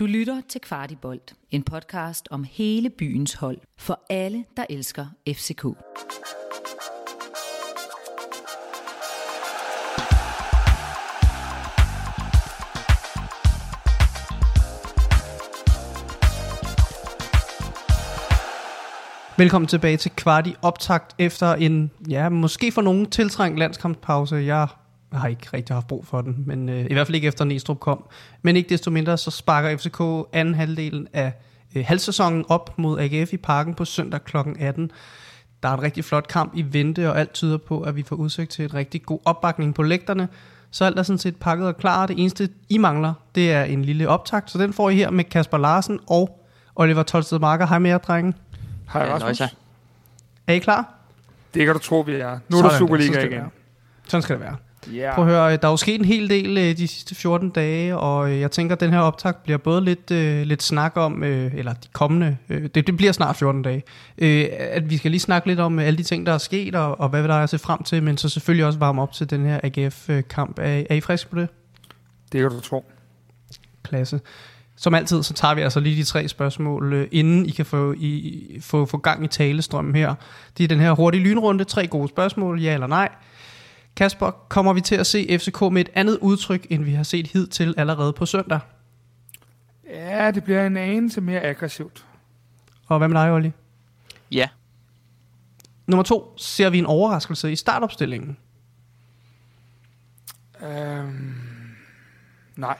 Du lytter til Kvartibolt, en podcast om hele byens hold for alle, der elsker FCK. Velkommen tilbage til Kvarti optakt efter en, ja, måske for nogen tiltrængt landskampspause. Jeg har ikke rigtig haft brug for den, men øh, i hvert fald ikke efter Næstrup kom. Men ikke desto mindre, så sparker FCK anden halvdelen af øh, halvsæsonen op mod AGF i parken på søndag kl. 18. Der er et rigtig flot kamp i vente, og alt tyder på, at vi får udsigt til et rigtig god opbakning på lægterne. Så alt er sådan set pakket og klar. Det eneste, I mangler, det er en lille optakt. Så den får I her med Kasper Larsen og Oliver Tolsted Marker. Hej med jer, drenge. Hej Rasmus. Er I klar? Det kan du tro, vi er. Nu er der Superliga igen. Sådan skal det være. Yeah. Prøv at høre, der er jo sket en hel del øh, de sidste 14 dage, og øh, jeg tænker, at den her optag bliver både lidt, øh, lidt snak om, øh, eller de kommende, øh, det, det bliver snart 14 dage, øh, at vi skal lige snakke lidt om øh, alle de ting, der er sket, og, og hvad der er at se frem til, men så selvfølgelig også varme op til den her AGF-kamp. Er, er I friske på det? Det kan du tro. Klasse. Som altid, så tager vi altså lige de tre spørgsmål, øh, inden I kan få, I, få, få gang i talestrømmen her. Det er den her hurtige lynrunde. Tre gode spørgsmål, ja eller nej. Kasper, kommer vi til at se FCK med et andet udtryk, end vi har set hidtil allerede på søndag? Ja, det bliver en anelse mere aggressivt. Og hvad med dig, Olli? Ja. Nummer to, ser vi en overraskelse i startopstillingen? Øhm, nej.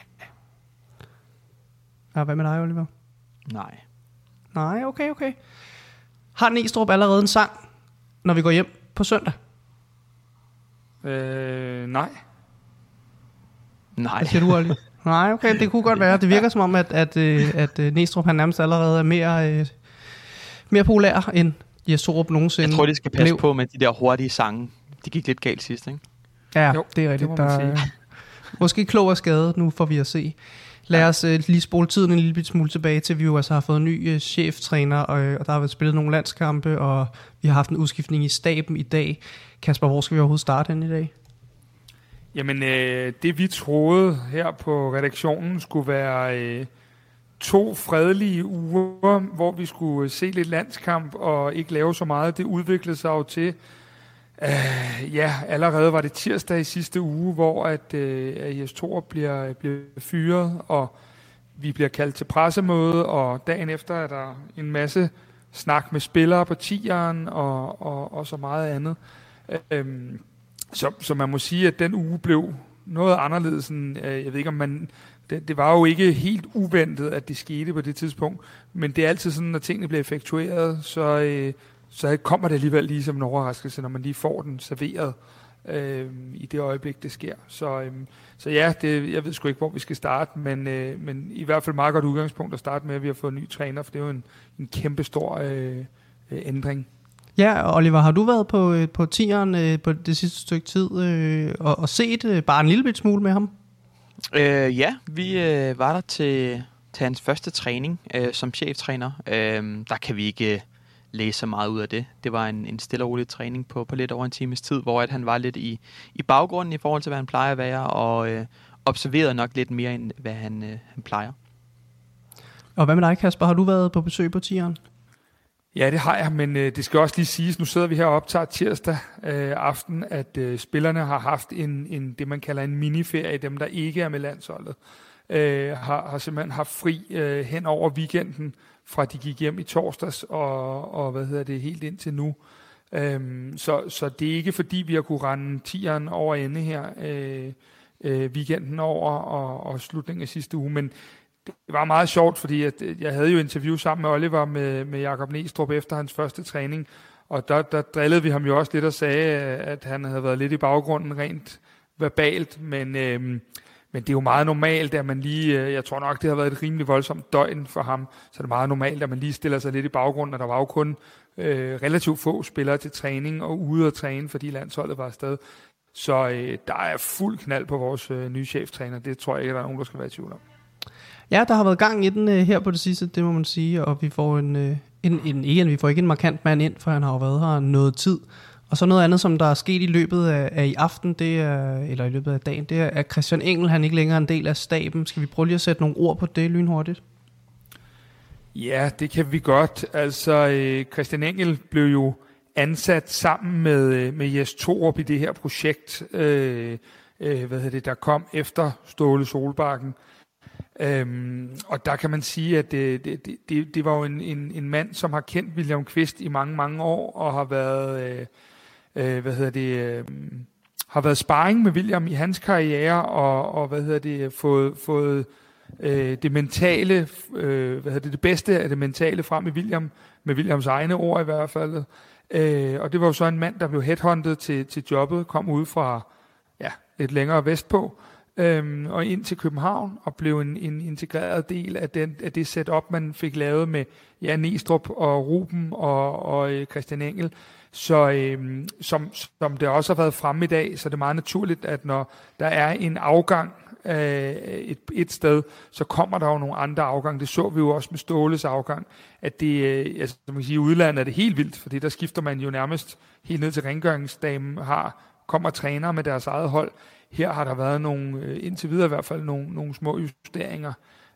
Og hvad med dig, Oliver? Nej. Nej, okay, okay. Har Næstrup allerede en sang, når vi går hjem på søndag? Øh, nej. Nej. Hvad siger du, Olli? Nej, okay, det kunne godt være. Det virker som om, at, at, øh, at, at Næstrup han nærmest allerede er mere, øh, mere populær, end Jes nogensinde Jeg tror, de skal passe blev. på med de der hurtige sange. De gik lidt galt sidst, ikke? Ja, Jo, det er det rigtigt. må der, man er sige. måske klog og skade, nu får vi at se. Lad os øh, lige spole tiden en lille bit smule tilbage til, vi jo altså har fået en ny øh, cheftræner, og, øh, og der har været spillet nogle landskampe, og vi har haft en udskiftning i staben i dag. Kasper, hvor skal vi overhovedet starte den i dag? Jamen, øh, det vi troede her på redaktionen skulle være øh, to fredelige uger, hvor vi skulle øh, se lidt landskamp og ikke lave så meget, det udviklede sig jo til, Uh, ja, allerede var det tirsdag i sidste uge, hvor at, uh, at Jes Thor bliver, bliver fyret, og vi bliver kaldt til pressemøde, og dagen efter er der en masse snak med spillere på tieren og, og, og så meget andet. Øhm, så, så man må sige, at den uge blev noget anderledes. End, uh, jeg ved ikke, om man... Det, det var jo ikke helt uventet, at det skete på det tidspunkt, men det er altid sådan, når tingene bliver effektueret, så, Uh, så kommer det alligevel lige som en overraskelse, når man lige får den serveret øh, i det øjeblik, det sker. Så, øh, så ja, det, jeg ved sgu ikke, hvor vi skal starte, men, øh, men i hvert fald meget godt udgangspunkt at starte med, at vi har fået en ny træner, for det er jo en, en kæmpe stor øh, øh, ændring. Ja, Oliver, har du været på, øh, på tieren øh, på det sidste stykke tid øh, og, og set øh, bare en lille bit smule med ham? Øh, ja, vi øh, var der til, til hans første træning øh, som cheftræner. Øh, der kan vi ikke øh, læse så meget ud af det. Det var en, en stille og rolig træning på, på lidt over en times tid, hvor at han var lidt i, i baggrunden i forhold til, hvad han plejer at være, og øh, observerede nok lidt mere, end hvad han, øh, han plejer. Og hvad med dig, Kasper? Har du været på besøg på tieren? Ja, det har jeg, men øh, det skal også lige siges, nu sidder vi her og optager tirsdag øh, aften, at øh, spillerne har haft en, en, det, man kalder en miniferie, dem der ikke er med landsholdet, øh, har, har simpelthen haft fri øh, hen over weekenden, fra de gik hjem i torsdags, og, og hvad hedder det, helt indtil nu. Øhm, så, så det er ikke fordi, vi har kunne rende tieren over ende her øh, øh, weekenden over og, og slutningen af sidste uge, men det var meget sjovt, fordi at, øh, jeg havde jo interview sammen med Oliver med, med Jakob Næstrup efter hans første træning, og der, der drillede vi ham jo også lidt og sagde, at han havde været lidt i baggrunden rent verbalt, men, øh, men det er jo meget normalt, at man lige, øh, jeg tror nok, det har været et rimelig voldsomt døgn for ham, så det er meget normalt, at man lige stiller sig lidt i baggrunden, og der var jo kun øh, relativt få spillere til træning og ude at træne, fordi landsholdet var afsted. Så øh, der er fuld knald på vores øh, nye cheftræner, det tror jeg ikke, der er nogen, der skal være i tvivl om. Ja, der har været gang i den øh, her på det sidste, det må man sige, og vi får en, øh, en, en, igen, vi får ikke en markant mand ind, for han har jo været her noget tid, og så noget andet, som der er sket i løbet af, af i aften, det er, eller i løbet af dagen, det er, at Christian Engel, han ikke længere en del af staben. Skal vi prøve lige at sætte nogle ord på det lynhurtigt? Ja, det kan vi godt. Altså, øh, Christian Engel blev jo ansat sammen med, øh, med Jes Torup i det her projekt, øh, øh, hvad hedder det, der kom efter Ståle Solbakken. Øhm, og der kan man sige, at øh, det, det, det, det var jo en, en, en mand, som har kendt William Kvist i mange, mange år, og har været, øh, øh, hvad hedder det, øh, har været sparring med William i hans karriere, og, og hvad hedder det, fået, fået øh, det mentale, øh, hvad hedder det, det bedste af det mentale frem i William, med Williams egne ord i hvert fald. Øh, og det var jo så en mand, der blev headhunted til, til jobbet, kom ud fra ja, lidt længere vestpå, øhm, og ind til København, og blev en, en integreret del af, den, af det setup, man fik lavet med ja, Næstrup og Ruben og, og øh, Christian Engel. Så øhm, som, som det også har været fremme i dag, så er det meget naturligt, at når der er en afgang øh, et, et sted, så kommer der jo nogle andre afgang. Det så vi jo også med Ståles afgang, at det, øh, altså, man kan sige, i udlandet er det helt vildt, fordi der skifter man jo nærmest helt ned til rengøringsdamen, har, kommer træner med deres eget hold. Her har der været nogle, øh, indtil videre i hvert fald, nogle, nogle små justeringer,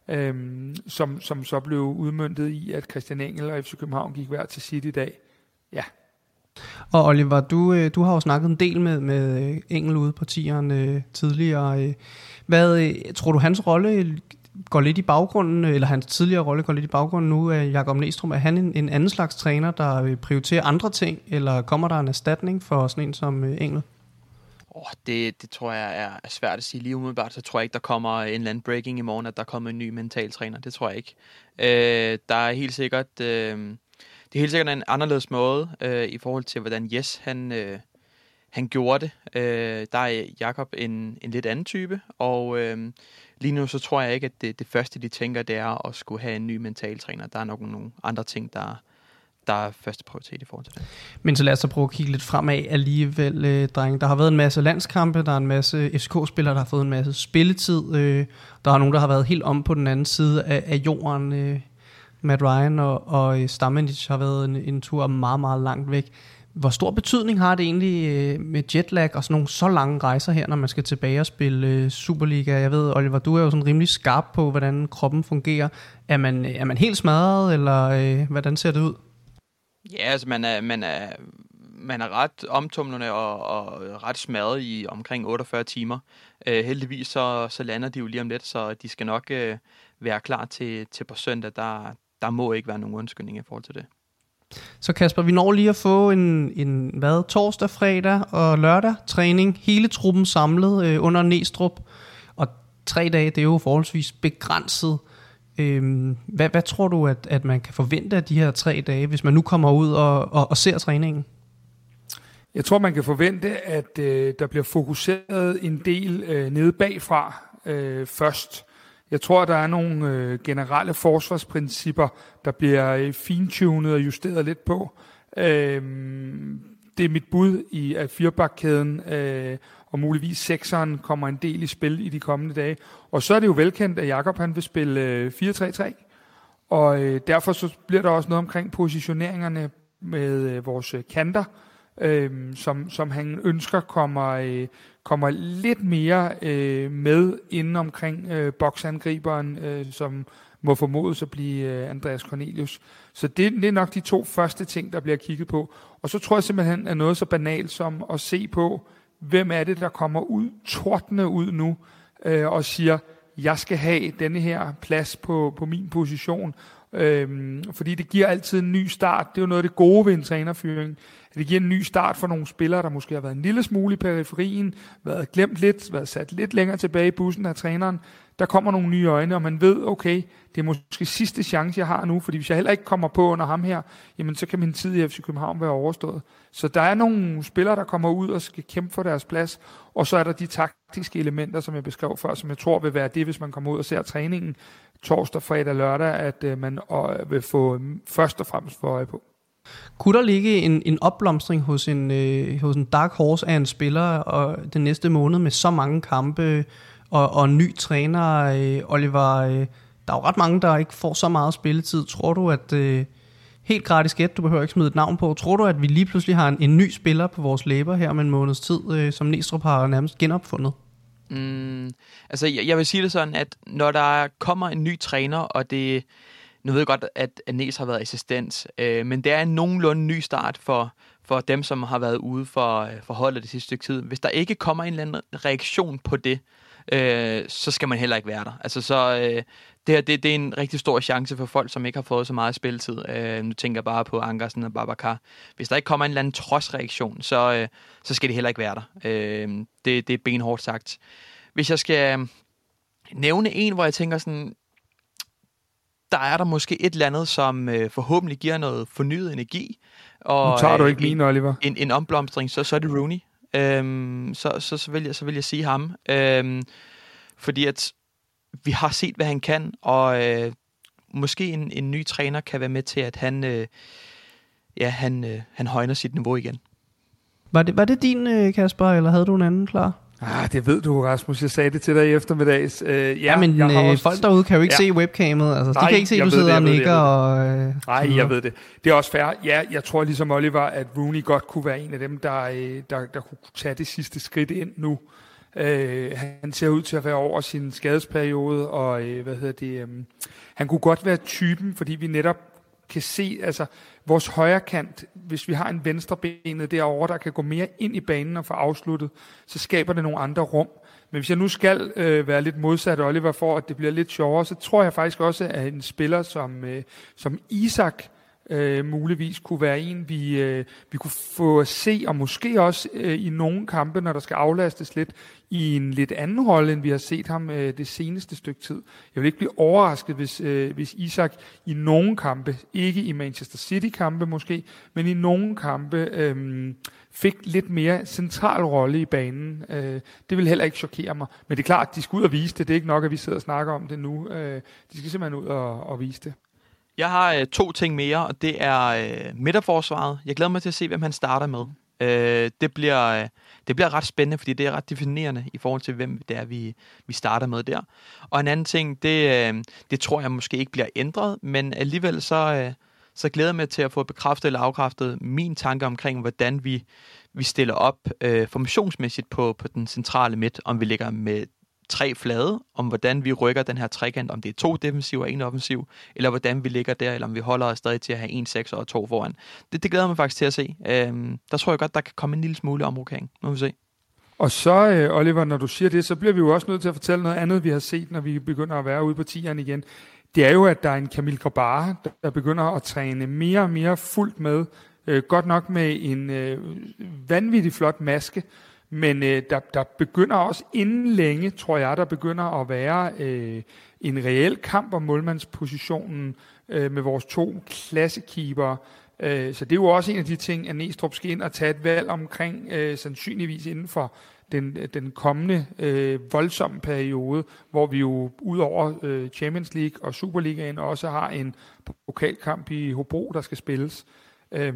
øhm, som, som så blev udmyndtet i, at Christian Engel og FC København gik hver til sit i dag. Ja. Og Oliver, du, øh, du har jo snakket en del med, med øh, Engel ude på tieren øh, tidligere. Hvad tror du, hans rolle går lidt i baggrunden, eller hans tidligere rolle går lidt i baggrunden nu af Jakob Næstrup? Er han en, en anden slags træner, der prioriterer andre ting, eller kommer der en erstatning for sådan en som Engel? Oh, det, det tror jeg er, er svært at sige lige umiddelbart. Så tror jeg ikke, der kommer en eller anden breaking i morgen, at der kommer en ny mental træner. Det tror jeg ikke. Øh, der er helt sikkert... Øh, det er helt sikkert en anderledes måde øh, i forhold til, hvordan Jes han, øh, han gjorde det. Øh, der er Jakob en, en lidt anden type, og øh, lige nu så tror jeg ikke, at det, det første, de tænker, det er at skulle have en ny mentaltræner. Der er nok nogle andre ting, der, der er første prioritet i forhold til det. Men så lad os så prøve at kigge lidt fremad alligevel, øh, drenge. Der har været en masse landskampe, der er en masse FCK-spillere, der har fået en masse spilletid. Øh, der er nogen, der har været helt om på den anden side af, af jorden. Øh, Matt Ryan og, og øh, Stamenic har været en, en tur meget, meget langt væk. Hvor stor betydning har det egentlig øh, med jetlag og sådan nogle så lange rejser her, når man skal tilbage og spille øh, Superliga? Jeg ved, Oliver, du er jo sådan rimelig skarp på, hvordan kroppen fungerer. Er man, øh, er man helt smadret, eller øh, hvordan ser det ud? Ja, altså man er, man er, man er ret omtumlende og, og ret smadret i omkring 48 timer. Heldigvis så, så lander de jo lige om lidt, så de skal nok være klar til, til på søndag. Der, der må ikke være nogen undskyldning i forhold til det. Så Kasper, vi når lige at få en, en hvad, torsdag, fredag og lørdag træning. Hele truppen samlet øh, under Næstrup. Og tre dage, det er jo forholdsvis begrænset. Øhm, hvad, hvad tror du, at, at man kan forvente af de her tre dage, hvis man nu kommer ud og, og, og ser træningen? Jeg tror, man kan forvente, at øh, der bliver fokuseret en del øh, nede bagfra øh, først. Jeg tror, der er nogle øh, generelle forsvarsprincipper, der bliver øh, fintunet og justeret lidt på. Øh, det er mit bud i, at firebakkæden øh, og muligvis sekseren kommer en del i spil i de kommende dage. Og så er det jo velkendt, at Jakob han vil spille øh, 4-3-3, og øh, derfor så bliver der også noget omkring positioneringerne med øh, vores øh, kanter, øh, som, som han ønsker kommer, øh, kommer lidt mere øh, med inden omkring øh, boksangriberen, øh, som må formodes at blive øh, Andreas Cornelius. Så det, det er nok de to første ting, der bliver kigget på. Og så tror jeg simpelthen, at noget så banalt som at se på, hvem er det, der kommer ud, tordne ud nu, øh, og siger, jeg skal have denne her plads på, på min position. Øhm, fordi det giver altid en ny start. Det er jo noget af det gode ved en trænerfyring. Det giver en ny start for nogle spillere, der måske har været en lille smule i periferien, været glemt lidt, været sat lidt længere tilbage i bussen af træneren. Der kommer nogle nye øjne, og man ved, okay, det er måske sidste chance, jeg har nu, fordi hvis jeg heller ikke kommer på under ham her, jamen så kan min tid i FC København være overstået. Så der er nogle spillere, der kommer ud og skal kæmpe for deres plads, og så er der de taktiske elementer, som jeg beskrev før, som jeg tror vil være det, hvis man kommer ud og ser træningen torsdag, fredag, lørdag, at øh, man øh, vil få mm, først og fremmest for øje på. Kunne der ligge en, en opblomstring hos en, øh, hos en dark horse af en spiller og den næste måned med så mange kampe og, og ny træner, øh, Oliver? Øh, der er jo ret mange, der ikke får så meget spilletid. Tror du, at, øh, Helt gratis gæt, du behøver ikke smide et navn på. Tror du, at vi lige pludselig har en, en ny spiller på vores læber her om en måneds tid, øh, som Næstrup har nærmest genopfundet? Mm, altså, jeg, jeg vil sige det sådan, at når der kommer en ny træner, og det... Nu ved jeg godt, at Nes har været assistent, øh, men det er en nogenlunde ny start for, for dem, som har været ude for, øh, for holdet det sidste stykke tid. Hvis der ikke kommer en eller anden reaktion på det, øh, så skal man heller ikke være der. Altså, så, øh, det her det, det er en rigtig stor chance for folk, som ikke har fået så meget spilletid. Øh, nu tænker jeg bare på Ankersen og Babacar. Hvis der ikke kommer en eller anden trodsreaktion, så, øh, så skal det heller ikke være der. Øh, det, det er benhårdt sagt. Hvis jeg skal nævne en, hvor jeg tænker sådan, der er der måske et eller andet, som øh, forhåbentlig giver noget fornyet energi. Og, nu tager du ikke min, Oliver. En, en omblomstring, så, så er det Rooney. Øhm, så, så, så, vil jeg, så vil jeg sige ham. Øhm, fordi at vi har set, hvad han kan, og øh, måske en, en ny træner kan være med til, at han, øh, ja, han, øh, han højner sit niveau igen. Var det, var det din, øh, Kasper, eller havde du en anden klar? Ah, det ved du, Rasmus. Jeg sagde det til dig i eftermiddags. Uh, ja, ja, men jeg øh, også... folk derude kan jo ikke ja. se webcamet. Altså, Nej, de kan ikke se, at du sidder det, og nikker. Og, øh, Nej, jeg ved det. Det er også fair. Ja, jeg tror ligesom Oliver, at Rooney godt kunne være en af dem, der, øh, der, der kunne tage det sidste skridt ind nu. Uh, han ser ud til at være over sin skadesperiode, og uh, hvad hedder det, um, han kunne godt være typen, fordi vi netop kan se, altså vores højre kant, hvis vi har en venstrebenet derovre, der kan gå mere ind i banen og få afsluttet, så skaber det nogle andre rum. Men hvis jeg nu skal øh, være lidt modsat Oliver for, at det bliver lidt sjovere, så tror jeg faktisk også, at en spiller som, øh, som Isak øh, muligvis kunne være en, vi, øh, vi kunne få at se, og måske også øh, i nogle kampe, når der skal aflastes lidt, i en lidt anden rolle, end vi har set ham øh, det seneste stykke tid. Jeg vil ikke blive overrasket, hvis, øh, hvis Isak i nogle kampe, ikke i Manchester City-kampe måske, men i nogle kampe øh, fik lidt mere central rolle i banen. Øh, det vil heller ikke chokere mig. Men det er klart, at de skal ud og vise det. Det er ikke nok, at vi sidder og snakker om det nu. Øh, de skal simpelthen ud og, og vise det. Jeg har øh, to ting mere, og det er øh, midterforsvaret. Jeg glæder mig til at se, hvem han starter med. Øh, det, bliver, øh, det bliver ret spændende, fordi det er ret definerende i forhold til, hvem det er, vi, vi starter med der. Og en anden ting, det, øh, det tror jeg måske ikke bliver ændret, men alligevel så, øh, så glæder jeg mig til at få bekræftet eller afkræftet min tanke omkring, hvordan vi, vi stiller op øh, formationsmæssigt på, på den centrale midt, om vi ligger med tre flade, om hvordan vi rykker den her trekant, om det er to defensiv og en offensiv, eller hvordan vi ligger der, eller om vi holder os stadig til at have en seks og to foran. Det, det glæder mig faktisk til at se. Øhm, der tror jeg godt, der kan komme en lille smule omrokering. Nu vi se. Og så, øh, Oliver, når du siger det, så bliver vi jo også nødt til at fortælle noget andet, vi har set, når vi begynder at være ude på tieren igen. Det er jo, at der er en Camille Grabara, der begynder at træne mere og mere fuldt med. Øh, godt nok med en øh, vanvittig flot maske, men øh, der, der begynder også inden længe, tror jeg, der begynder at være øh, en reel kamp om målmandspositionen øh, med vores to klassekeeper. Øh, så det er jo også en af de ting, at Næstrup skal ind og tage et valg omkring, øh, sandsynligvis inden for den, den kommende øh, voldsomme periode, hvor vi jo ud over øh, Champions League og Superligaen også har en pokalkamp i Hobro, der skal spilles. Øh,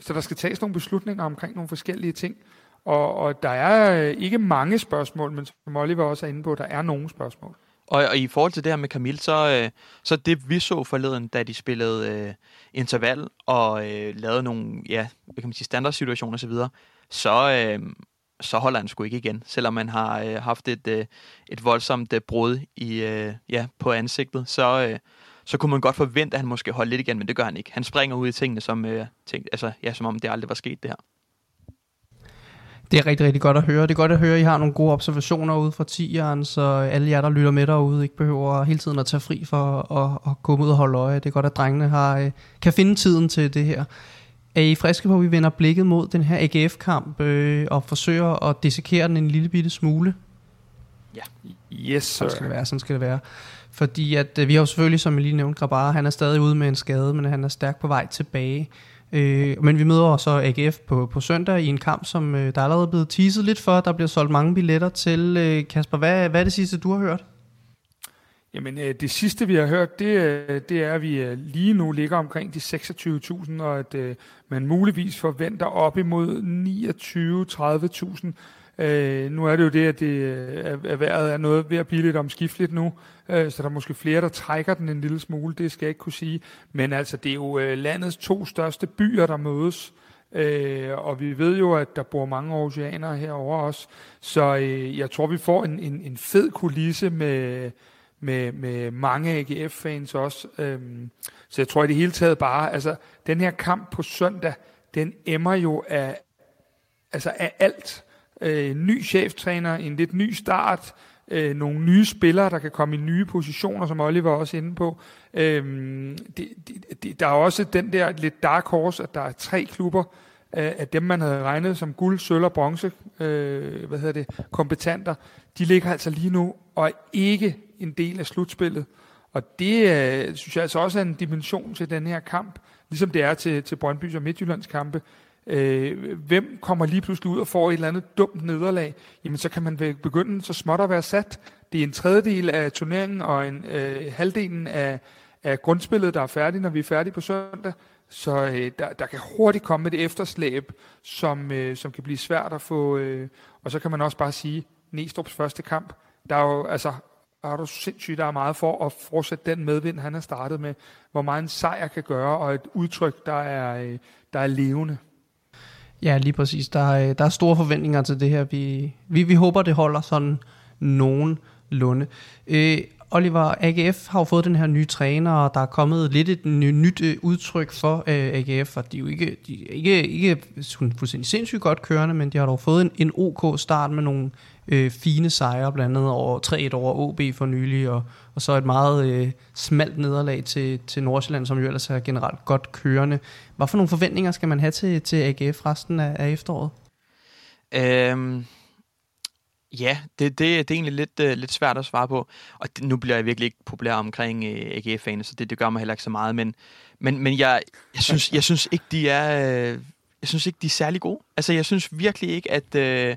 så der skal tages nogle beslutninger omkring nogle forskellige ting. Og, og der er øh, ikke mange spørgsmål, men som Oliver også er inde på, der er nogle spørgsmål. Og, og i forhold til det her med Camille, så, øh, så det vi så forleden, da de spillede øh, interval og øh, lavede nogle ja, hvad kan man sige, standardsituationer osv., så, så, øh, så holder han sgu ikke igen, selvom man har øh, haft et, øh, et voldsomt øh, brud i, øh, ja, på ansigtet, så, øh, så kunne man godt forvente, at han måske holder lidt igen, men det gør han ikke. Han springer ud i tingene, som, øh, ting, altså, ja, som om det aldrig var sket det her. Det er rigtig, rigtig godt at høre. Det er godt at høre, at I har nogle gode observationer ude fra tieren, så alle jer, der lytter med derude, ikke behøver hele tiden at tage fri for at, at komme ud og holde øje. Det er godt, at drengene har, øh, kan finde tiden til det her. Er I friske på, at vi vender blikket mod den her AGF-kamp øh, og forsøger at dissekere den en lille bitte smule? Ja. Yes, sir. Sådan skal det være, sådan skal det være. Fordi at, øh, vi har jo selvfølgelig, som jeg lige nævnte, Grabar, han er stadig ude med en skade, men han er stærkt på vej tilbage. Øh, men vi møder så AGF på, på søndag i en kamp, som øh, der er allerede blevet teaset lidt for. Der bliver solgt mange billetter til. Øh, Kasper, hvad, hvad er det sidste, du har hørt? Jamen, øh, det sidste, vi har hørt, det, øh, det er, at vi øh, lige nu ligger omkring de 26.000, og at øh, man muligvis forventer op imod 29-30.000 Øh, nu er det jo det, at det øh, er, vejret er noget ved at blive lidt omskifteligt nu, øh, så der er måske flere, der trækker den en lille smule, det skal jeg ikke kunne sige. Men altså, det er jo øh, landets to største byer, der mødes, øh, og vi ved jo, at der bor mange oceaner herover også, så øh, jeg tror, vi får en, en, en fed kulisse med, med, med mange AGF-fans også. Øh, så jeg tror i det hele taget bare, altså den her kamp på søndag, den emmer jo af, altså af alt. Øh, ny cheftræner, en lidt ny start, øh, nogle nye spillere, der kan komme i nye positioner, som Oliver også inde på. Øhm, det, det, det, der er også den der lidt dark horse, at der er tre klubber, øh, af dem, man havde regnet som guld, sølv og bronze, øh, hvad hedder det, kompetenter, de ligger altså lige nu og er ikke en del af slutspillet. Og det øh, synes jeg altså også er en dimension til den her kamp, ligesom det er til, til Brøndby og Midtjyllands kampe. Øh, hvem kommer lige pludselig ud og får et eller andet dumt nederlag? Jamen så kan man begynde så småt at være sat. Det er en tredjedel af turneringen og en øh, halvdelen af, af grundspillet, der er færdig, når vi er færdige på søndag. Så øh, der, der kan hurtigt komme et efterslæb, som, øh, som kan blive svært at få. Øh, og så kan man også bare sige, Næstrup's første kamp, der er jo, altså, er du sindssygt, der er meget for at fortsætte den medvind, han har startet med. Hvor meget en sejr kan gøre, og et udtryk, der er, øh, der er levende. Ja, lige præcis. Der er, der er store forventninger til det her. Vi, vi, vi håber, det holder sådan nogenlunde. Øh, Oliver, AGF har jo fået den her nye træner, og der er kommet lidt et nyt øh, udtryk for øh, AGF, og de er jo ikke, de er ikke, ikke fuldstændig sindssygt godt kørende, men de har dog fået en, en OK start med nogle øh, fine sejre, blandt andet over 3-1 over OB for nylig, og, og så et meget øh, smalt nederlag til, til Nordsjælland, som jo ellers er generelt godt kørende. Hvad for nogle forventninger skal man have til, til AGF resten af, af efteråret? Øhm, Ja, det, det, det er egentlig lidt, uh, lidt svært at svare på. Og det, nu bliver jeg virkelig ikke populær omkring uh, øh, AGF-fanen, så det, det gør mig heller ikke så meget. Men, men, men jeg, jeg, synes, jeg synes ikke, de er... Uh, jeg synes ikke, de er særlig gode. Altså, jeg synes virkelig ikke, at... Øh,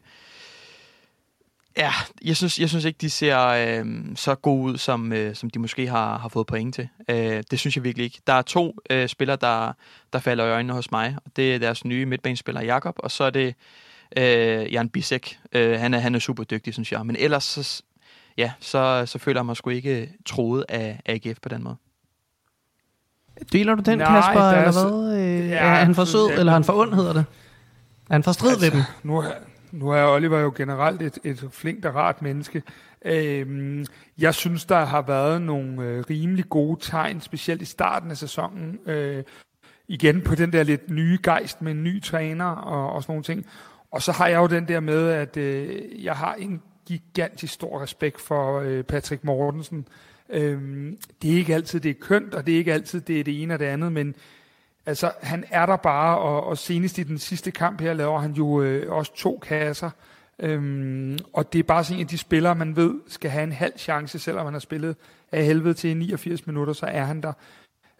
ja, jeg synes, jeg synes ikke, de ser øh, så gode ud, som, øh, som de måske har, har fået point til. Øh, det synes jeg virkelig ikke. Der er to øh, spillere, der, der falder i øjnene hos mig. Og Det er deres nye midtbanespiller, Jakob, og så er det øh, Jan Bisek. Øh, han, er, han er super dygtig, synes jeg. Men ellers, så, ja, så, så føler jeg mig sgu ikke troet af AGF på den måde. Deler du den, Nej, Kasper, eller hvad? Øh, ja, er han for sød, eller er han for ond, hedder det? Er han for strid altså, ved dem? Nu er, nu er Oliver jo generelt et, et flinkt og rart menneske. Øhm, jeg synes, der har været nogle øh, rimelig gode tegn, specielt i starten af sæsonen. Øh, igen på den der lidt nye gejst med en ny træner og, og sådan nogle ting. Og så har jeg jo den der med, at øh, jeg har en gigantisk stor respekt for øh, Patrick Mortensen. Øhm, det er ikke altid, det er kønt, og det er ikke altid, det er det ene og det andet, men altså, han er der bare, og, og senest i den sidste kamp her laver han jo øh, også to kasser. Øhm, og det er bare sådan en af de spillere, man ved, skal have en halv chance, selvom han har spillet af helvede til 89 minutter, så er han der.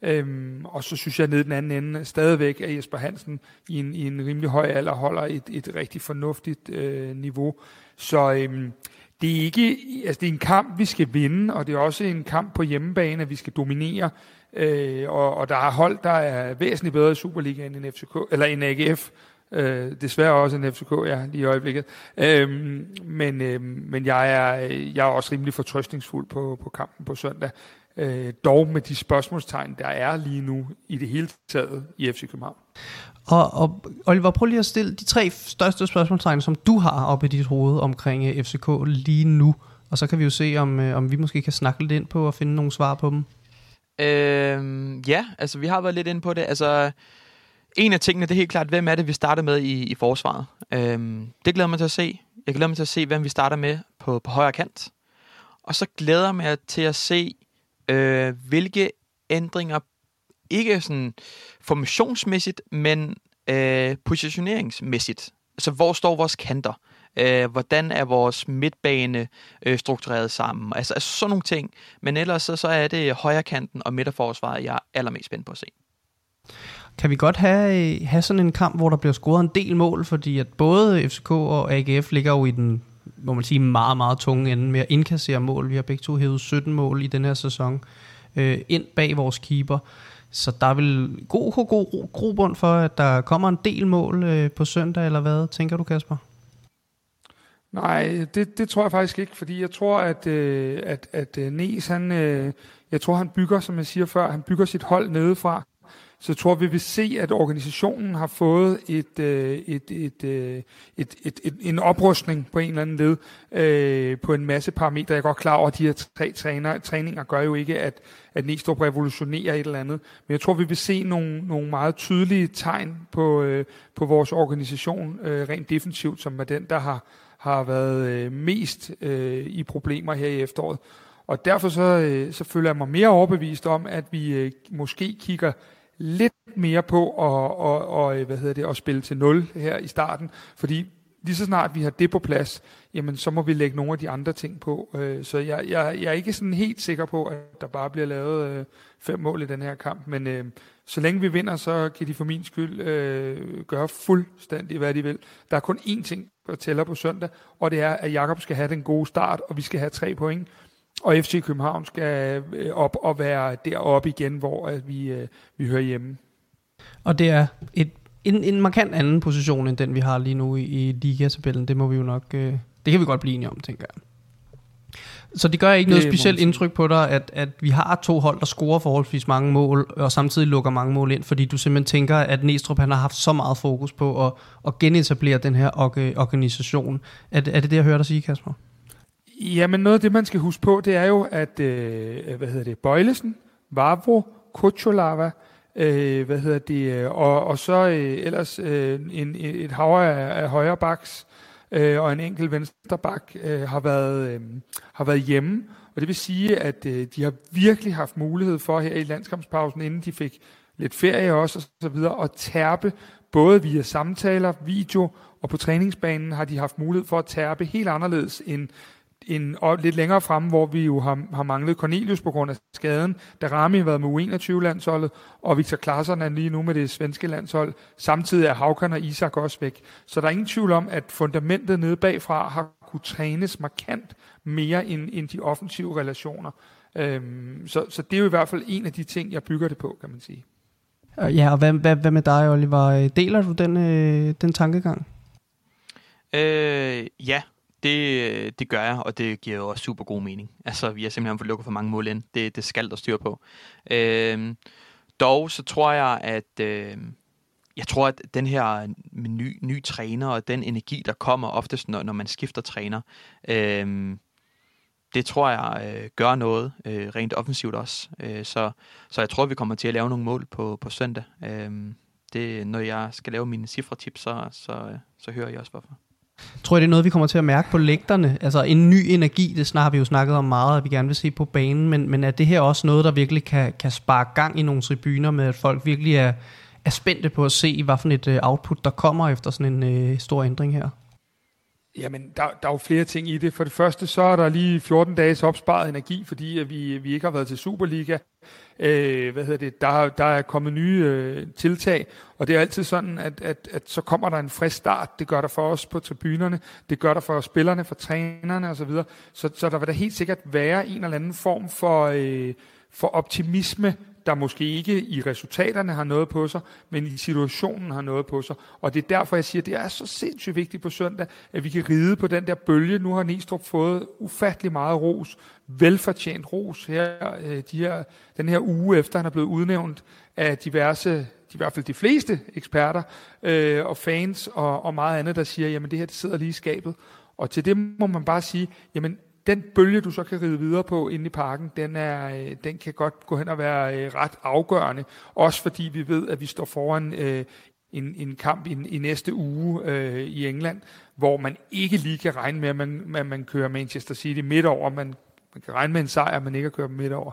Øhm, og så synes jeg ned den anden ende stadigvæk, at Jesper Hansen i en, i en rimelig høj alder holder et, et rigtig fornuftigt øh, niveau. Så øhm, det er ikke, altså det er en kamp, vi skal vinde, og det er også en kamp på hjemmebane, at vi skal dominere. Øh, og, og der er hold, der er væsentligt bedre i Superligaen end FCK, eller end AGF. Øh, desværre også en FCK, ja, lige i øjeblikket. Øhm, men, øh, men jeg er, jeg er også rimelig fortrøstningsfuld på, på kampen på søndag. Øh, dog med de spørgsmålstegn, der er lige nu i det hele taget i FC København. Og, og Oliver, prøv lige at stille de tre største spørgsmålstegn, som du har oppe i dit hoved omkring øh, FCK lige nu. Og så kan vi jo se, om, uh, om vi måske kan snakke lidt ind på og finde nogle svar på dem. Øhm, ja, altså vi har været lidt ind på det. Altså, en af tingene, det er helt klart, hvem er det, vi starter med i, i forsvaret. Øhm, det glæder mig til at se. Jeg glæder mig til at se, hvem vi starter med på, på højre kant. Og så glæder jeg mig til at se, øh, hvilke ændringer, ikke sådan formationsmæssigt, men øh, positioneringsmæssigt. Altså, hvor står vores kanter? Øh, hvordan er vores midtbane øh, struktureret sammen? Altså, altså sådan nogle ting. Men ellers så, så er det højre kanten og midterforsvaret, jeg er allermest spændt på at se. Kan vi godt have, øh, have sådan en kamp, hvor der bliver scoret en del mål, fordi at både FCK og AGF ligger jo i den må man sige, meget, meget tunge ende med at indkassere mål. Vi har begge to hævet 17 mål i den her sæson øh, ind bag vores keeper. Så der er vel god, god, god grobund for, at der kommer en del mål øh, på søndag, eller hvad tænker du, Kasper? Nej, det, det tror jeg faktisk ikke, fordi jeg tror, at, øh, at, at øh, Nes, han, øh, jeg tror, han bygger, som jeg siger før, han bygger sit hold nedefra. Så tror, vi vil se, at organisationen har fået et, øh, et, et, øh, et, et, et, en oprustning på en eller anden led øh, på en masse parametre. Jeg er godt klar over, at de her tre træner, træninger gør jo ikke, at, at Næstrup revolutionerer et eller andet. Men jeg tror, vi vil se nogle, nogle meget tydelige tegn på, øh, på vores organisation, øh, rent defensivt, som er den, der har, har været øh, mest øh, i problemer her i efteråret. Og derfor så, øh, så føler jeg mig mere overbevist om, at vi øh, måske kigger lidt mere på at, og, og, øh, hvad hedder det, at spille til 0 her i starten, fordi lige så snart vi har det på plads, jamen så må vi lægge nogle af de andre ting på. Øh, så jeg, jeg, jeg er ikke sådan helt sikker på, at der bare bliver lavet øh, fem mål i den her kamp, men øh, så længe vi vinder, så kan de for min skyld øh, gøre fuldstændig, hvad de vil. Der er kun én ting, der tæller på søndag, og det er, at Jakob skal have den gode start, og vi skal have tre point. Og FC København skal øh, op og være deroppe igen, hvor at vi, øh, vi hører hjemme. Og det er et, en, en markant anden position, end den vi har lige nu i, i ligatabellen. Det må vi jo nok, øh, det kan vi godt blive enige om, tænker jeg. Så det gør ikke noget specielt indtryk på dig, at, at vi har to hold, der scorer forholdsvis mange mål, og samtidig lukker mange mål ind, fordi du simpelthen tænker, at Næstrup han har haft så meget fokus på at, at genetablere den her organisation. Er, er det det, jeg hører dig sige, Kasper? Jamen noget af det, man skal huske på, det er jo, at øh, hvad hedder det, Bøjlesen, Vavro, Kutsulava, øh, hvad hedder det, øh, og, og så øh, ellers øh, en, et hav af, af højre baks øh, og en enkelt venstre bak øh, har, været, øh, har været hjemme. Og det vil sige, at øh, de har virkelig haft mulighed for her i landskampspausen, inden de fik lidt ferie også og så videre, at tærpe både via samtaler, video og på træningsbanen har de haft mulighed for at tærpe helt anderledes end en, og lidt længere fremme, hvor vi jo har, har manglet Cornelius på grund af skaden. Da Rami har været med U21-landsholdet, og Victor Klaassen er lige nu med det svenske landshold. Samtidig er Haukan og Isak også væk. Så der er ingen tvivl om, at fundamentet nede bagfra har kunne trænes markant mere end, end de offensive relationer. Øhm, så, så det er jo i hvert fald en af de ting, jeg bygger det på, kan man sige. Ja, og hvad, hvad, hvad med dig, Oliver? Deler du den, øh, den tankegang? Øh, ja, det, øh, det gør jeg, og det giver jo også super god mening. Altså, vi har simpelthen fået lukket for mange mål ind. Det, det skal der styr på. Øh, dog så tror jeg, at øh, jeg tror, at den her øh, ny, ny træner og den energi, der kommer oftest, når, når man skifter træner, øh, det tror jeg øh, gør noget øh, rent offensivt også. Øh, så, så jeg tror, vi kommer til at lave nogle mål på, på søndag. Øh, det, når jeg skal lave mine cifretips, så, så, øh, så hører jeg også hvorfor. Tror jeg, det er noget, vi kommer til at mærke på lægterne? Altså en ny energi, det snart har vi jo snakket om meget, at vi gerne vil se på banen, men, men er det her også noget, der virkelig kan, kan sparke gang i nogle tribuner med, at folk virkelig er, er spændte på at se, hvad for et øh, output, der kommer efter sådan en øh, stor ændring her? Jamen, der, der er jo flere ting i det. For det første, så er der lige 14 dages opsparet energi, fordi at vi, vi ikke har været til Superliga. Øh, hvad hedder det? Der, der er kommet nye øh, tiltag, og det er altid sådan, at, at, at så kommer der en frisk start. Det gør der for os på tribunerne, det gør der for spillerne, for trænerne osv. Så, så, så der vil da helt sikkert være en eller anden form for, øh, for optimisme der måske ikke i resultaterne har noget på sig, men i situationen har noget på sig. Og det er derfor, jeg siger, at det er så sindssygt vigtigt på søndag, at vi kan ride på den der bølge. Nu har Nistrup fået ufattelig meget ros, velfortjent ros her, øh, de her, den her uge efter, han er blevet udnævnt af diverse i hvert fald de fleste eksperter øh, og fans og, og meget andet, der siger, jamen det her det sidder lige i skabet. Og til det må man bare sige, jamen den bølge, du så kan ride videre på inde i parken, den, er, øh, den kan godt gå hen og være øh, ret afgørende. Også fordi vi ved, at vi står foran øh, en, en kamp i, i næste uge øh, i England, hvor man ikke lige kan regne med, at man, at man kører Manchester City midt over. Man, man kan regne med en sejr, men ikke at køre midt over.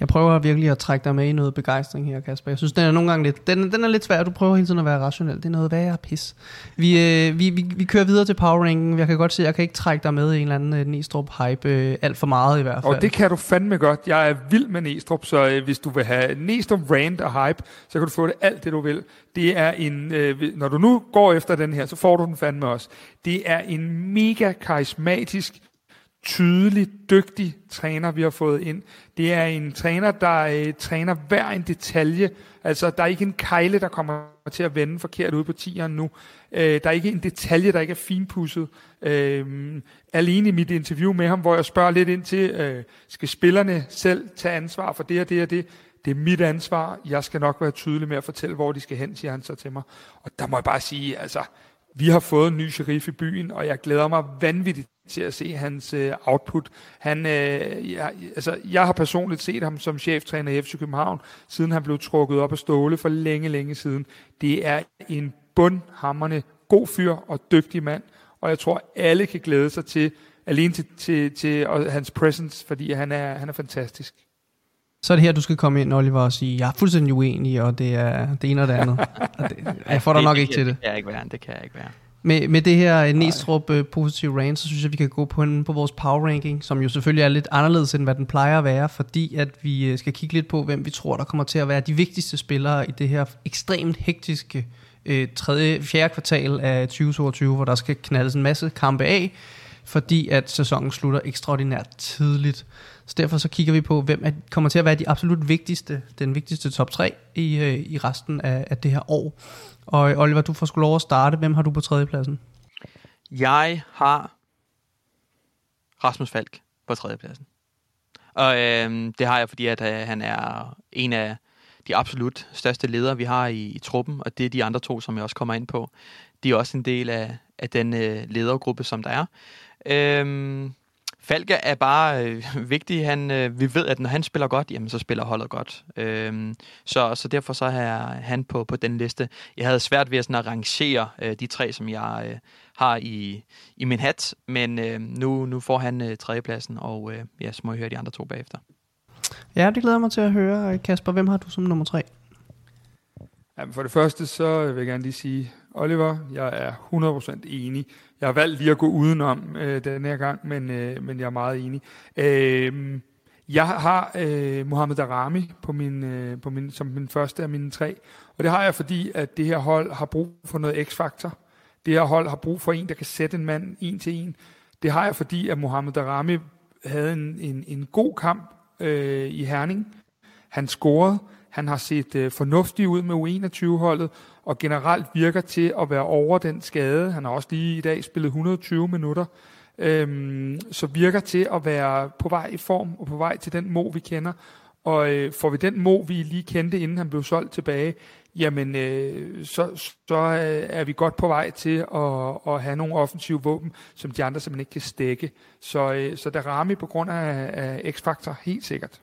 Jeg prøver virkelig at trække dig med i noget begejstring her, Kasper. Jeg synes, den er nogle gange lidt, den, den er lidt svær. Du prøver hele tiden at være rationel. Det er noget værre pis. Vi, øh, vi, vi, vi kører videre til power ranking. Jeg kan godt se, at jeg kan ikke trække dig med i en eller anden øh, Næstrup hype. Øh, alt for meget i hvert fald. Og det kan du fandme godt. Jeg er vild med Næstrup, så øh, hvis du vil have Næstrup rant og hype, så kan du få det alt det, du vil. Det er en, øh, når du nu går efter den her, så får du den fandme også. Det er en mega karismatisk, tydelig, dygtig træner, vi har fået ind. Det er en træner, der øh, træner hver en detalje. Altså, der er ikke en kejle, der kommer til at vende forkert ud på tieren nu. Øh, der er ikke en detalje, der ikke er finpudset. Øh, alene i mit interview med ham, hvor jeg spørger lidt ind til, øh, skal spillerne selv tage ansvar for det og det og det? Det er mit ansvar. Jeg skal nok være tydelig med at fortælle, hvor de skal hen, siger han så til mig. Og der må jeg bare sige, altså, vi har fået en ny sheriff i byen, og jeg glæder mig vanvittigt til at se hans øh, output. Han, øh, jeg, altså, jeg har personligt set ham som cheftræner i FC København, siden han blev trukket op af ståle for længe, længe siden. Det er en bundhammerne god fyr og dygtig mand, og jeg tror, alle kan glæde sig til, alene til, til, til og hans presence, fordi han er, han er fantastisk. Så er det her, du skal komme ind, Oliver, og sige, jeg er fuldstændig uenig, og det er det ene og det andet. og det, jeg får dig nok ikke til det. Det kan jeg ikke være, det kan jeg ikke være. Med, med det her Næstrup uh, positive range, så synes jeg, vi kan gå på, en, på vores power ranking, som jo selvfølgelig er lidt anderledes, end hvad den plejer at være, fordi at vi uh, skal kigge lidt på, hvem vi tror, der kommer til at være de vigtigste spillere i det her ekstremt hektiske uh, tredje, fjerde kvartal af 2022, hvor der skal knaldes en masse kampe af, fordi at sæsonen slutter ekstraordinært tidligt. Så derfor så kigger vi på, hvem er, kommer til at være de absolut vigtigste, den vigtigste top 3 i, øh, i resten af, af det her år. Og øh, Oliver, du får sgu lov at starte. Hvem har du på tredjepladsen? Jeg har Rasmus Falk på tredjepladsen. Og øh, det har jeg, fordi at, øh, han er en af de absolut største ledere, vi har i, i truppen, og det er de andre to, som jeg også kommer ind på. De er også en del af, af den øh, ledergruppe, som der er. Øh, Falke er bare øh, vigtig. Han, øh, vi ved, at når han spiller godt, jamen, så spiller holdet godt. Øhm, så, så derfor så er han på, på den liste. Jeg havde svært ved at, sådan, at rangere øh, de tre, som jeg øh, har i, i min hat, men øh, nu, nu får han øh, tredjepladsen, og øh, ja, så må jeg høre de andre to bagefter. Ja, det glæder mig til at høre. Kasper, hvem har du som nummer tre? Jamen, for det første, så vil jeg gerne lige sige, Oliver, jeg er 100% enig. Jeg har valgt lige at gå udenom øh, den her gang, men, øh, men jeg er meget enig. Øh, jeg har øh, Mohamed Darami på min, øh, på min, som min første af mine tre, og det har jeg, fordi at det her hold har brug for noget x-faktor. Det her hold har brug for en, der kan sætte en mand en til en. Det har jeg, fordi at Mohamed Darami havde en, en, en god kamp øh, i Herning. Han scorede. Han har set øh, fornuftig ud med U21-holdet, og generelt virker til at være over den skade. Han har også lige i dag spillet 120 minutter, øhm, så virker til at være på vej i form og på vej til den mo, vi kender. Og øh, får vi den mo, vi lige kendte, inden han blev solgt tilbage, jamen øh, så, så øh, er vi godt på vej til at, at have nogle offensive våben, som de andre simpelthen ikke kan stække. Så, øh, så der rammer på grund af, af X-Factor, helt sikkert.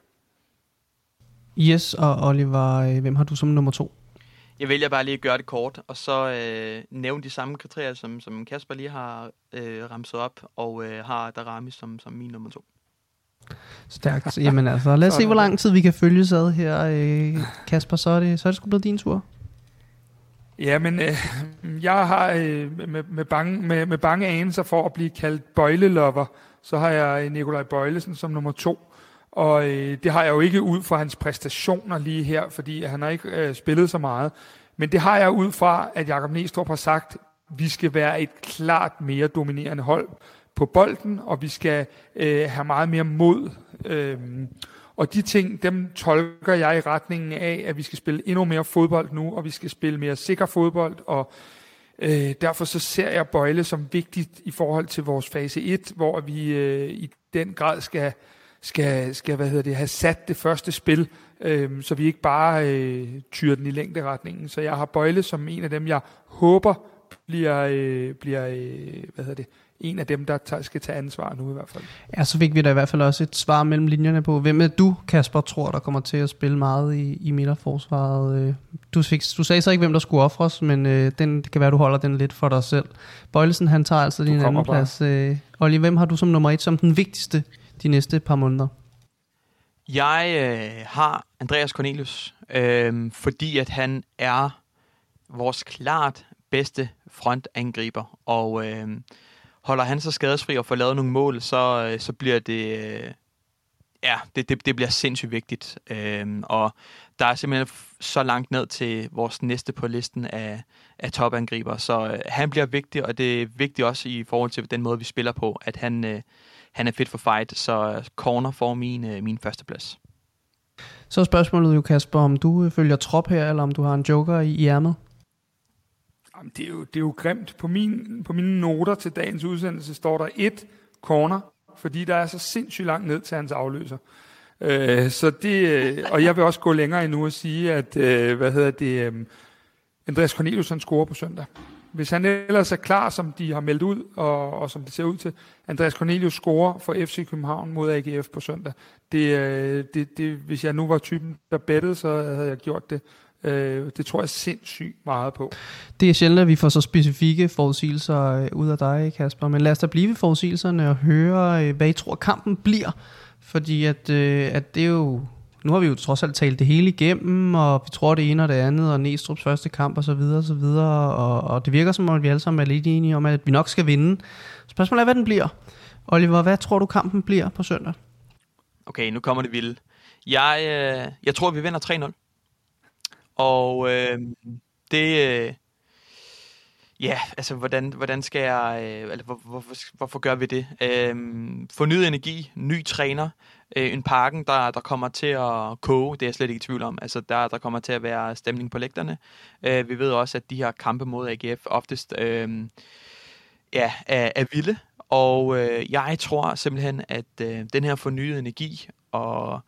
Yes, og Oliver, øh, hvem har du som nummer to? Jeg vælger bare lige at gøre det kort, og så øh, nævne de samme kriterier, som, som Kasper lige har øh, ramset op, og øh, har Darami som, som min nummer to. Stærkt. Jamen altså, lad os se, hvor lang tid vi kan følge ad her, øh, Kasper. Så er det, så er det sgu blevet din tur. Ja, men øh, jeg har øh, med, med, bange, med, med bange anelser for at blive kaldt bøjlelover, så har jeg Nikolaj Bøjlesen som nummer to. Og øh, det har jeg jo ikke ud fra hans præstationer lige her, fordi han har ikke øh, spillet så meget. Men det har jeg ud fra, at Jakob Næstrup har sagt, vi skal være et klart mere dominerende hold på bolden, og vi skal øh, have meget mere mod. Øh, og de ting, dem tolker jeg i retningen af, at vi skal spille endnu mere fodbold nu, og vi skal spille mere sikker fodbold, og øh, derfor så ser jeg Bøjle som vigtigt i forhold til vores fase 1, hvor vi øh, i den grad skal skal, skal hvad hedder det, have sat det første spil, øh, så vi ikke bare øh, tyrer den i længderetningen. Så jeg har Bøjle som en af dem, jeg håber bliver, øh, bliver øh, hvad hedder det, en af dem, der tager, skal tage ansvar nu i hvert fald. Ja, så fik vi da i hvert fald også et svar mellem linjerne på, hvem er du, Kasper, tror, der kommer til at spille meget i, i midterforsvaret? Øh, du, fik, du sagde så ikke, hvem der skulle ofres, men øh, den, det kan være, du holder den lidt for dig selv. Bøjlesen, han tager altså din anden plads. Øh, Olli, hvem har du som nummer et som den vigtigste de næste par måneder? Jeg øh, har Andreas Cornelius, øh, fordi at han er vores klart bedste frontangriber, og øh, holder han sig skadesfri og får lavet nogle mål, så, øh, så bliver det... Øh, ja, det, det, det bliver sindssygt vigtigt. Øhm, og der er simpelthen så langt ned til vores næste på listen af, af topangriber, så øh, han bliver vigtig, og det er vigtigt også i forhold til den måde, vi spiller på, at han, øh, han er fit for fight, så corner får min, øh, min første plads. Så er spørgsmålet jo, Kasper, om du følger trop her, eller om du har en joker i, i ærmet? Jamen, det, er jo, det er jo grimt. På, min, på mine noter til dagens udsendelse står der et corner, fordi der er så sindssygt langt ned til hans afløser. Øh, så det, øh, og jeg vil også gå længere endnu og sige, at øh, hvad hedder det, øh, Andreas Cornelius han scorer på søndag. Hvis han ellers er klar, som de har meldt ud, og, og som det ser ud til, Andreas Cornelius scorer for FC København mod AGF på søndag. Det, øh, det, det, hvis jeg nu var typen, der bettede, så havde jeg gjort det. Øh, det tror jeg sindssygt meget på. Det er sjældent, at vi får så specifikke forudsigelser øh, ud af dig, Kasper. Men lad os da blive ved forudsigelserne og høre, øh, hvad I tror kampen bliver. Fordi at, øh, at det er jo... Nu har vi jo trods alt talt det hele igennem, og vi tror det ene og det andet, og Næstrup's første kamp og så videre og så videre, og, og det virker som om, vi alle sammen er lidt enige om, at vi nok skal vinde. Spørgsmålet er, hvad den bliver. Oliver, hvad tror du kampen bliver på søndag? Okay, nu kommer det vilde. Jeg, øh, jeg tror, vi vinder 3-0. Og øh, det... Øh, Ja, altså, hvordan, hvordan skal jeg... Øh, eller hvor, hvorfor, hvorfor gør vi det? Øh, fornyet energi, ny træner, øh, en parken, der, der kommer til at koge, det er jeg slet ikke i tvivl om. Altså, der, der kommer til at være stemning på lægterne. Øh, vi ved også, at de her kampe mod AGF oftest øh, ja, er, er vilde. Og øh, jeg tror simpelthen, at øh, den her fornyede energi og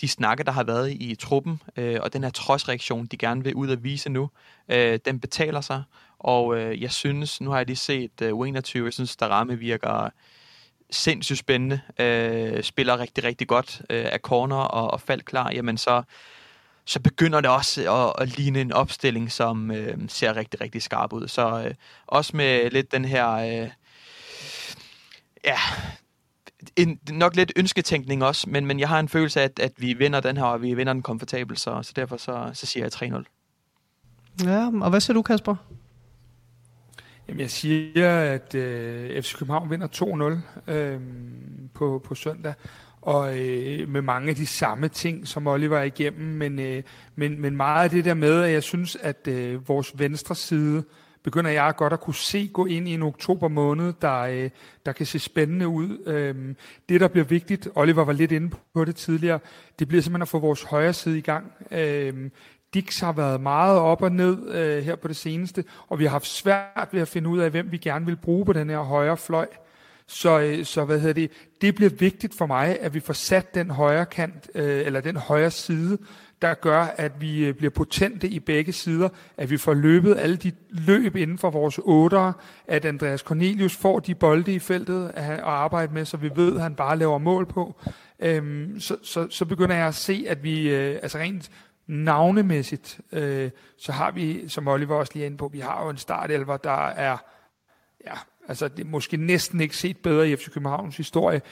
de snakke, der har været i truppen, øh, og den her trodsreaktion, de gerne vil ud og vise nu, øh, den betaler sig. Og øh, jeg synes, nu har jeg lige set øh, U21, jeg synes, der ramme virker sindssygt spændende, øh, spiller rigtig, rigtig godt øh, af corner og, og fald klar, jamen så, så begynder det også at, at ligne en opstilling, som øh, ser rigtig, rigtig skarp ud. Så øh, også med lidt den her... Øh, ja, en, nok lidt ønsketænkning også, men, men jeg har en følelse af, at, at vi vinder den her, og vi vinder den komfortabelt, så, så derfor så, så siger jeg 3-0. Ja, og hvad siger du, Kasper? Jamen, jeg siger, at øh, FC København vinder 2-0 øh, på, på søndag, og øh, med mange af de samme ting, som Oliver er igennem, men, øh, men, men meget af det der med, at jeg synes, at øh, vores venstre side begynder jeg godt at kunne se gå ind i en oktober måned, der, øh, der kan se spændende ud. Øhm, det, der bliver vigtigt, Oliver var lidt inde på det tidligere, det bliver simpelthen at få vores højre side i gang. Øhm, Dix har været meget op og ned øh, her på det seneste, og vi har haft svært ved at finde ud af, hvem vi gerne vil bruge på den her højre fløj. Så, øh, så hvad hedder det, det bliver vigtigt for mig, at vi får sat den højre kant, øh, eller den højre side, der gør, at vi øh, bliver potente i begge sider, at vi får løbet alle de løb inden for vores otter, at Andreas Cornelius får de bolde i feltet at arbejde med, så vi ved, at han bare laver mål på. Øhm, så, så, så begynder jeg at se, at vi øh, altså rent navnemæssigt, øh, så har vi, som Oliver også lige er inde på, vi har jo en startelver, der er, ja, altså det er måske næsten ikke set bedre i FC Københavns historie,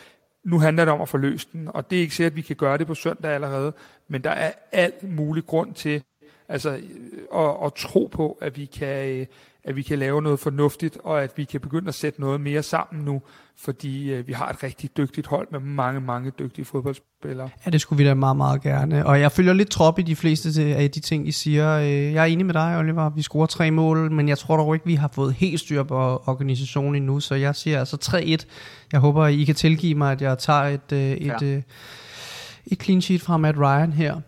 nu handler det om at få løst den, og det er ikke sikkert, at vi kan gøre det på søndag allerede, men der er alt mulig grund til altså, øh, at, at tro på, at vi, kan, øh, at vi kan lave noget fornuftigt, og at vi kan begynde at sætte noget mere sammen nu, fordi øh, vi har et rigtig dygtigt hold med mange, mange dygtige fodboldspillere. Ja, det skulle vi da meget, meget gerne. Og jeg følger lidt trop i de fleste af de ting, I siger. Øh, jeg er enig med dig, Oliver. Vi scorer tre mål, men jeg tror dog ikke, vi har fået helt styr på organisationen endnu, så jeg siger altså 3-1. Jeg håber, I kan tilgive mig, at jeg tager et, øh, et, ja. et, et clean sheet fra Matt Ryan her.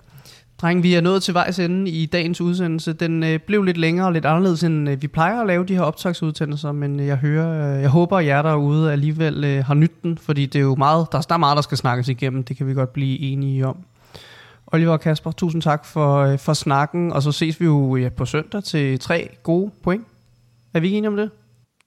Dreng, vi er nået til vejs ende i dagens udsendelse. Den øh, blev lidt længere og lidt anderledes, end øh, vi plejer at lave de her optagsudsendelser, men øh, jeg hører, øh, jeg håber, at jer derude alligevel øh, har nyt den, fordi det er jo meget, der, der er meget, der skal snakkes igennem. Det kan vi godt blive enige om. Oliver og Kasper, tusind tak for, øh, for snakken, og så ses vi jo ja, på søndag til tre gode point. Er vi enige om det?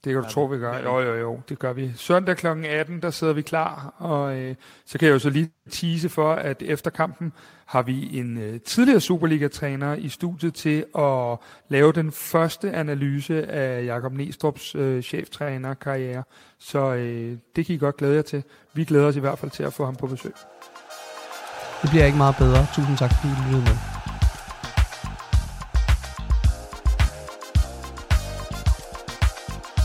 Det kan du tro, vi gør. Jo, jo, jo, det gør vi. Søndag kl. 18, der sidder vi klar, og øh, så kan jeg jo så lige tease for, at efter kampen har vi en øh, tidligere Superliga-træner i studiet til at lave den første analyse af Jakob Nestrup's øh, cheftræner-karriere. Så øh, det kan I godt glæde jer til. Vi glæder os i hvert fald til at få ham på besøg. Det bliver ikke meget bedre. Tusind tak, fordi I lyttede med.